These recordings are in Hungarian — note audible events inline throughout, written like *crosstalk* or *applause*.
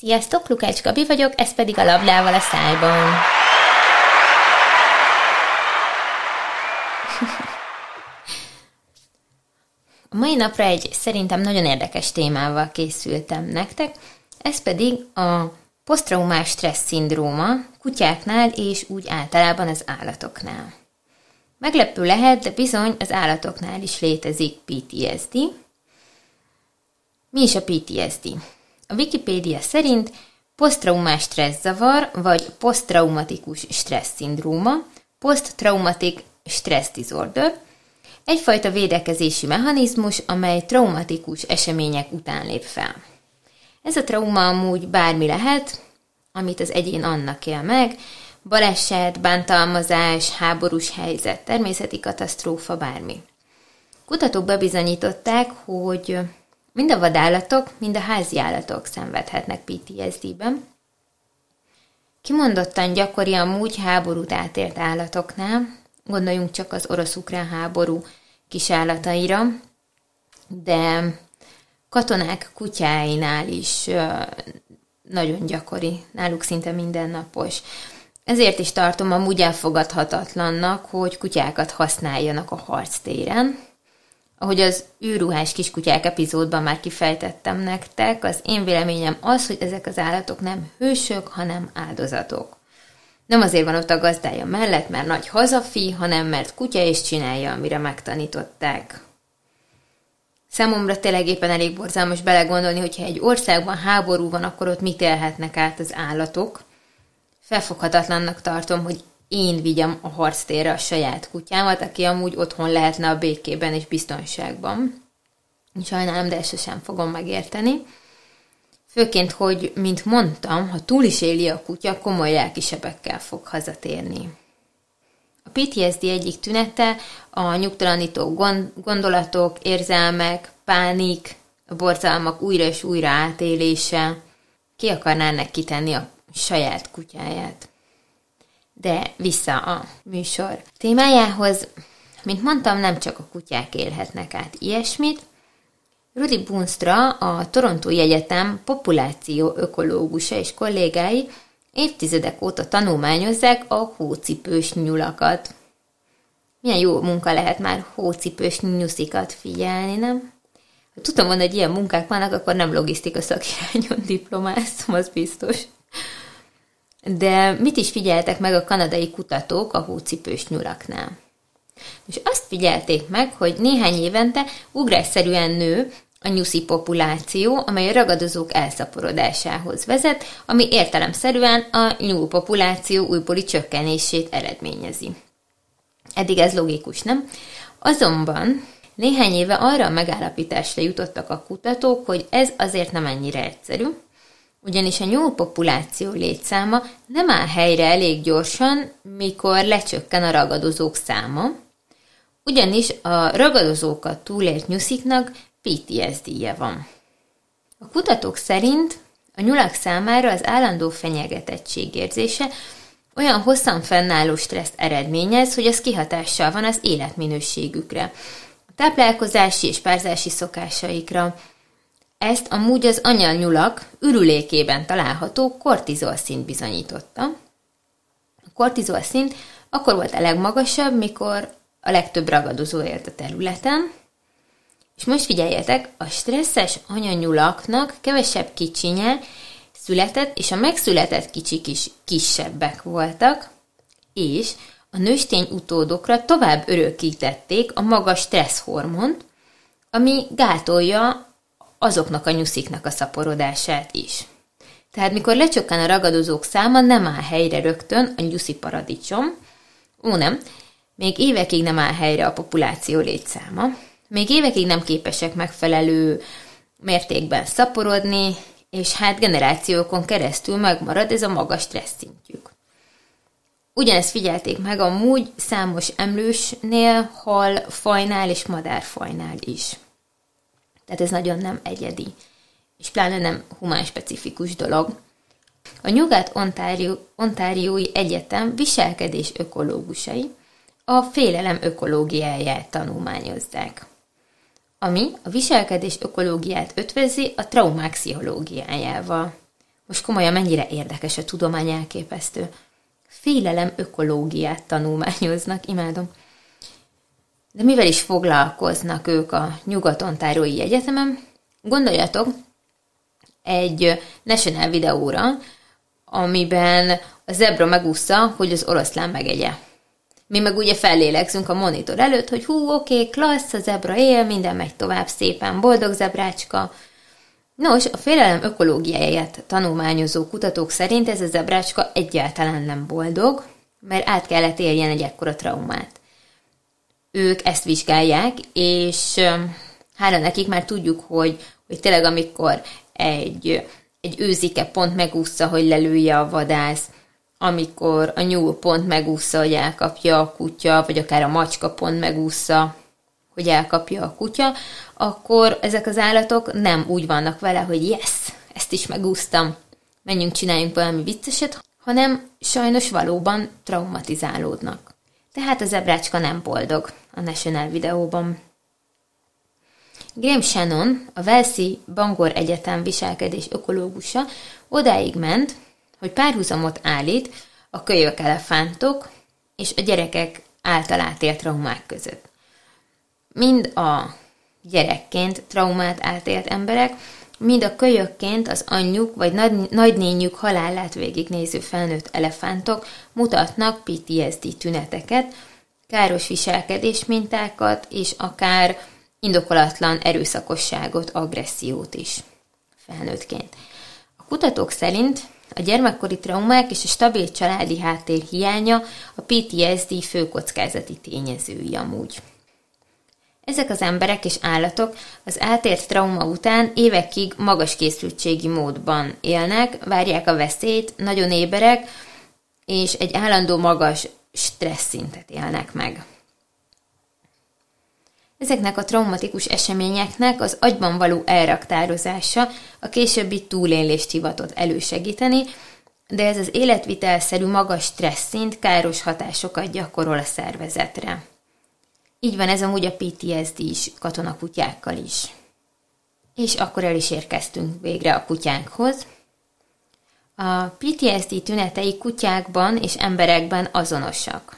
Sziasztok, Lukács Gabi vagyok, ez pedig a labdával a szájban. A mai napra egy szerintem nagyon érdekes témával készültem nektek, ez pedig a posztraumás stressz szindróma kutyáknál és úgy általában az állatoknál. Meglepő lehet, de bizony az állatoknál is létezik PTSD. Mi is a PTSD? A Wikipédia szerint posztraumás stresszavar, vagy posztraumatikus stressz szindróma, post-traumatic stress disorder, egyfajta védekezési mechanizmus, amely traumatikus események után lép fel. Ez a trauma amúgy bármi lehet, amit az egyén annak él meg, baleset, bántalmazás, háborús helyzet, természeti katasztrófa, bármi. Kutatók bebizonyították, hogy mind a vadállatok, mind a házi állatok szenvedhetnek PTSD-ben. Kimondottan gyakori a múgy háborút átélt állatoknál, gondoljunk csak az orosz-ukrán háború kisállataira, de katonák kutyáinál is nagyon gyakori, náluk szinte mindennapos. Ezért is tartom amúgy elfogadhatatlannak, hogy kutyákat használjanak a harctéren. Ahogy az űrruhás kiskutyák epizódban már kifejtettem nektek, az én véleményem az, hogy ezek az állatok nem hősök, hanem áldozatok. Nem azért van ott a gazdája mellett, mert nagy hazafi, hanem mert kutya is csinálja, amire megtanították. Számomra tényleg éppen elég borzalmas belegondolni, hogyha egy országban háború van, akkor ott mit élhetnek át az állatok. Felfoghatatlannak tartom, hogy én vigyem a harctérre a saját kutyámat, aki amúgy otthon lehetne a békében és biztonságban. Sajnálom, de ezt sem fogom megérteni. Főként, hogy, mint mondtam, ha túl is éli a kutya, komoly lelkisebekkel fog hazatérni. A PTSD egyik tünete a nyugtalanító gondolatok, érzelmek, pánik, a borzalmak újra és újra átélése. Ki akarná ennek kitenni a saját kutyáját? De vissza a műsor témájához. Mint mondtam, nem csak a kutyák élhetnek át ilyesmit, Rudi Bunstra, a Torontói Egyetem populáció ökológusa és kollégái évtizedek óta tanulmányozzák a hócipős nyulakat. Milyen jó munka lehet már hócipős nyuszikat figyelni, nem? Ha tudtam hogy ilyen munkák vannak, akkor nem logisztika szakirányon diplomáztam, *laughs* az biztos. De mit is figyeltek meg a kanadai kutatók a hócipős nyulaknál? És azt figyelték meg, hogy néhány évente ugrásszerűen nő a nyuszi populáció, amely a ragadozók elszaporodásához vezet, ami értelemszerűen a nyúl populáció újbóli csökkenését eredményezi. Eddig ez logikus, nem? Azonban néhány éve arra a megállapításra jutottak a kutatók, hogy ez azért nem ennyire egyszerű, ugyanis a nyúl populáció létszáma nem áll helyre elég gyorsan, mikor lecsökken a ragadozók száma, ugyanis a ragadozókat túlélt nyusziknak PTSD-je van. A kutatók szerint a nyulak számára az állandó fenyegetettség érzése olyan hosszan fennálló stresszt eredményez, hogy az kihatással van az életminőségükre, a táplálkozási és párzási szokásaikra. Ezt amúgy az anyanyulak ürülékében található kortizol szint bizonyította. A kortizol szint akkor volt a legmagasabb, mikor a legtöbb ragadozó élt a területen, és most figyeljetek, a stresszes anyanyulaknak kevesebb kicsinye született, és a megszületett kicsik is kisebbek voltak, és a nőstény utódokra tovább örökítették a magas stresszhormont, ami gátolja azoknak a nyusziknak a szaporodását is. Tehát mikor lecsökken a ragadozók száma, nem áll helyre rögtön a nyuszi paradicsom, ó nem, még évekig nem áll helyre a populáció létszáma, még évekig nem képesek megfelelő mértékben szaporodni, és hát generációkon keresztül megmarad ez a magas stressz szintjük. Ugyanezt figyelték meg amúgy számos emlősnél, hal fajnál és madárfajnál is. Tehát ez nagyon nem egyedi, és pláne nem humán specifikus dolog. A Nyugat-Ontáriói Egyetem viselkedés ökológusai a félelem ökológiáját tanulmányozzák ami a viselkedés ökológiát ötvözi a traumák pszichológiájával. Most komolyan mennyire érdekes a tudomány elképesztő. Félelem ökológiát tanulmányoznak, imádom. De mivel is foglalkoznak ők a Nyugat-Ontáriói Egyetemen? Gondoljatok egy National videóra, amiben a zebra megúszza, hogy az oroszlán megegye. Mi meg ugye fellélegzünk a monitor előtt, hogy hú, oké, klassz, a zebra él, minden megy tovább szépen, boldog zebrácska. Nos, a félelem ökológiáját tanulmányozó kutatók szerint ez a zebrácska egyáltalán nem boldog, mert át kellett éljen egy ekkora traumát. Ők ezt vizsgálják, és hála nekik már tudjuk, hogy, hogy tényleg amikor egy, egy őzike pont megúszza, hogy lelője a vadász, amikor a nyúl pont megúszza, hogy elkapja a kutya, vagy akár a macska pont megúszza, hogy elkapja a kutya, akkor ezek az állatok nem úgy vannak vele, hogy yes, ezt is megúsztam, menjünk, csináljunk valami vicceset, hanem sajnos valóban traumatizálódnak. Tehát az ebrácska nem boldog a National videóban. Graham Shannon, a Velszi Bangor Egyetem viselkedés ökológusa odáig ment, hogy párhuzamot állít a kölyök elefántok és a gyerekek által átélt traumák között. Mind a gyerekként traumát átélt emberek, mind a kölyökként az anyjuk vagy nagy, nagynényük halálát végignéző felnőtt elefántok mutatnak PTSD tüneteket, káros viselkedés mintákat, és akár indokolatlan erőszakosságot, agressziót is felnőttként. A kutatók szerint a gyermekkori traumák és a stabil családi háttér hiánya a PTSD fő kockázati tényezői amúgy. Ezek az emberek és állatok az eltért trauma után évekig magas készültségi módban élnek, várják a veszélyt, nagyon éberek, és egy állandó magas stressz szintet élnek meg. Ezeknek a traumatikus eseményeknek az agyban való elraktározása a későbbi túlélést hivatott elősegíteni, de ez az életvitelszerű magas stressz szint káros hatásokat gyakorol a szervezetre. Így van ez amúgy a PTSD is katonakutyákkal is. És akkor el is érkeztünk végre a kutyánkhoz. A PTSD tünetei kutyákban és emberekben azonosak.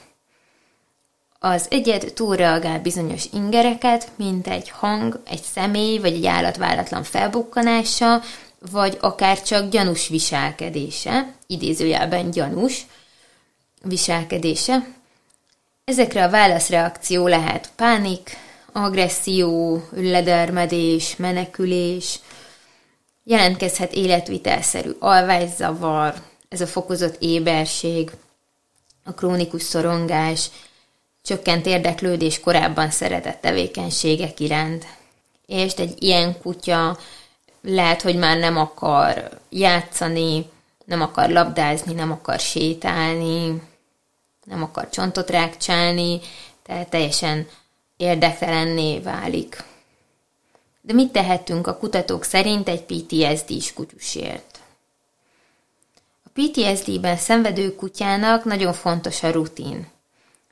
Az egyed túlreagál bizonyos ingereket, mint egy hang, egy személy vagy egy állat váratlan felbukkanása, vagy akár csak gyanús viselkedése, idézőjelben gyanús viselkedése. Ezekre a válaszreakció lehet pánik, agresszió, ledermedés, menekülés, jelentkezhet életvitelszerű alvászavar, ez a fokozott éberség, a krónikus szorongás, csökkent érdeklődés korábban szeretett tevékenységek iránt. És egy ilyen kutya lehet, hogy már nem akar játszani, nem akar labdázni, nem akar sétálni, nem akar csontot rákcsálni, tehát teljesen érdektelenné válik. De mit tehetünk a kutatók szerint egy PTSD-s kutyusért? A PTSD-ben szenvedő kutyának nagyon fontos a rutin.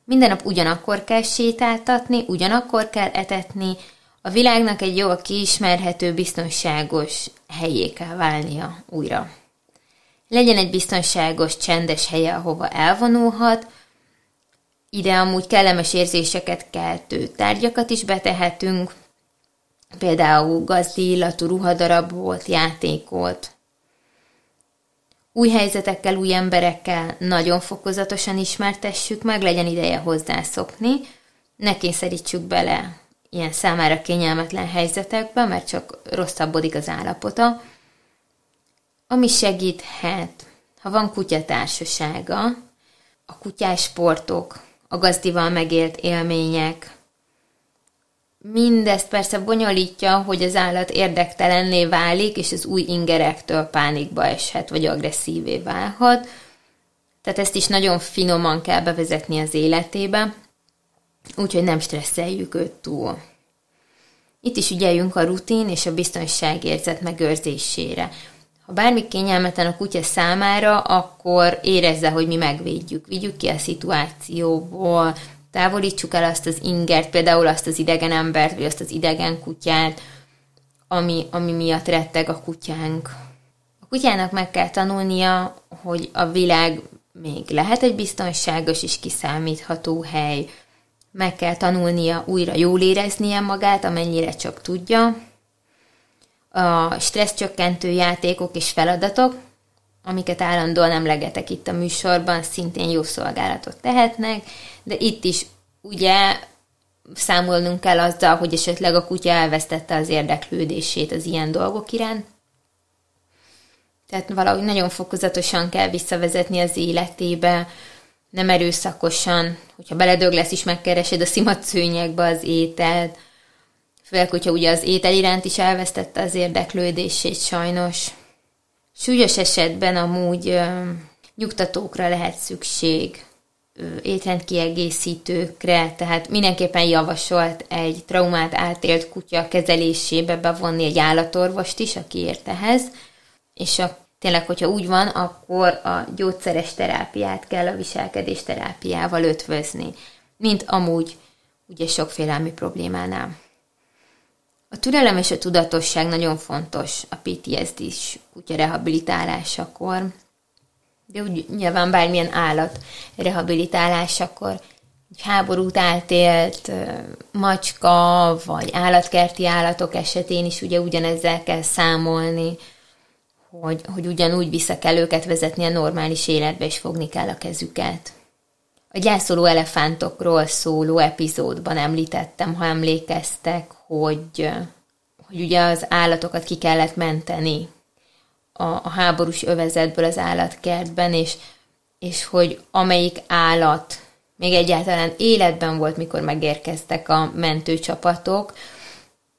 Minden nap ugyanakkor kell sétáltatni, ugyanakkor kell etetni, a világnak egy jól kiismerhető, biztonságos helyé kell válnia újra. Legyen egy biztonságos, csendes helye, ahova elvonulhat, ide amúgy kellemes érzéseket keltő tárgyakat is betehetünk, például gazdillatú ruhadarabot, játékot, új helyzetekkel, új emberekkel nagyon fokozatosan ismertessük meg, legyen ideje hozzászokni, ne kényszerítsük bele ilyen számára kényelmetlen helyzetekbe, mert csak rosszabbodik az állapota. Ami segíthet, ha van kutyatársasága, a kutyás sportok, a gazdival megélt élmények, Mindezt persze bonyolítja, hogy az állat érdektelenné válik, és az új ingerektől pánikba eshet, vagy agresszívé válhat. Tehát ezt is nagyon finoman kell bevezetni az életébe, úgyhogy nem stresszeljük őt túl. Itt is ügyeljünk a rutin és a biztonságérzet megőrzésére. Ha bármi kényelmetlen a kutya számára, akkor érezze, hogy mi megvédjük. Vigyük ki a szituációból, távolítsuk el azt az ingert, például azt az idegen embert, vagy azt az idegen kutyát, ami, ami miatt retteg a kutyánk. A kutyának meg kell tanulnia, hogy a világ még lehet egy biztonságos és kiszámítható hely. Meg kell tanulnia újra jól éreznie magát, amennyire csak tudja. A stresszcsökkentő játékok és feladatok, amiket állandóan emlegetek itt a műsorban, szintén jó szolgálatot tehetnek, de itt is ugye számolnunk kell azzal, hogy esetleg a kutya elvesztette az érdeklődését az ilyen dolgok iránt, tehát valahogy nagyon fokozatosan kell visszavezetni az életébe, nem erőszakosan, hogyha beledög lesz is megkeresed a szimatszőnyegbe az ételt, főleg, hogyha ugye az étel iránt is elvesztette az érdeklődését sajnos. Súlyos esetben amúgy ö, nyugtatókra lehet szükség, ö, étrendkiegészítőkre, tehát mindenképpen javasolt egy traumát átélt kutya kezelésébe bevonni egy állatorvost is, aki ért ehhez, és a, tényleg, hogyha úgy van, akkor a gyógyszeres terápiát kell a viselkedés terápiával ötvözni, mint amúgy ugye sok félelmi problémánál. A türelem és a tudatosság nagyon fontos a PTSD-s kutya rehabilitálásakor, de úgy nyilván bármilyen állat rehabilitálásakor, egy háborút átélt macska, vagy állatkerti állatok esetén is ugye ugyanezzel kell számolni, hogy, hogy ugyanúgy vissza kell őket vezetni a normális életbe, és fogni kell a kezüket. A gyászoló elefántokról szóló epizódban említettem, ha emlékeztek, hogy, hogy ugye az állatokat ki kellett menteni a, a háborús övezetből az állatkertben, és, és hogy amelyik állat még egyáltalán életben volt, mikor megérkeztek a mentőcsapatok,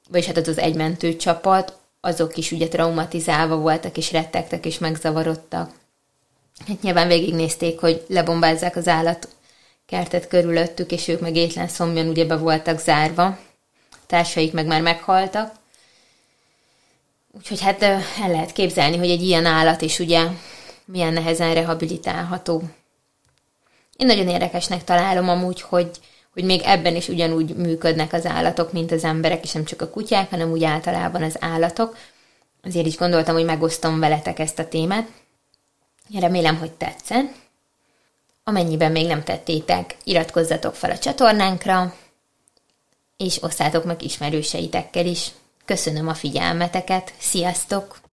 vagyis hát az az egy mentőcsapat, azok is ugye traumatizálva voltak, és rettegtek, és megzavarodtak. Hát nyilván végignézték, hogy lebombázzák az állat kertet körülöttük, és ők meg étlen szomjan ugye be voltak zárva. Társaik meg már meghaltak. Úgyhogy hát el lehet képzelni, hogy egy ilyen állat is ugye milyen nehezen rehabilitálható. Én nagyon érdekesnek találom amúgy, hogy hogy még ebben is ugyanúgy működnek az állatok, mint az emberek, és nem csak a kutyák, hanem úgy általában az állatok. Azért is gondoltam, hogy megosztom veletek ezt a témát. Remélem, hogy tetszett. Amennyiben még nem tettétek, iratkozzatok fel a csatornánkra, és osszátok meg ismerőseitekkel is. Köszönöm a figyelmeteket, sziasztok!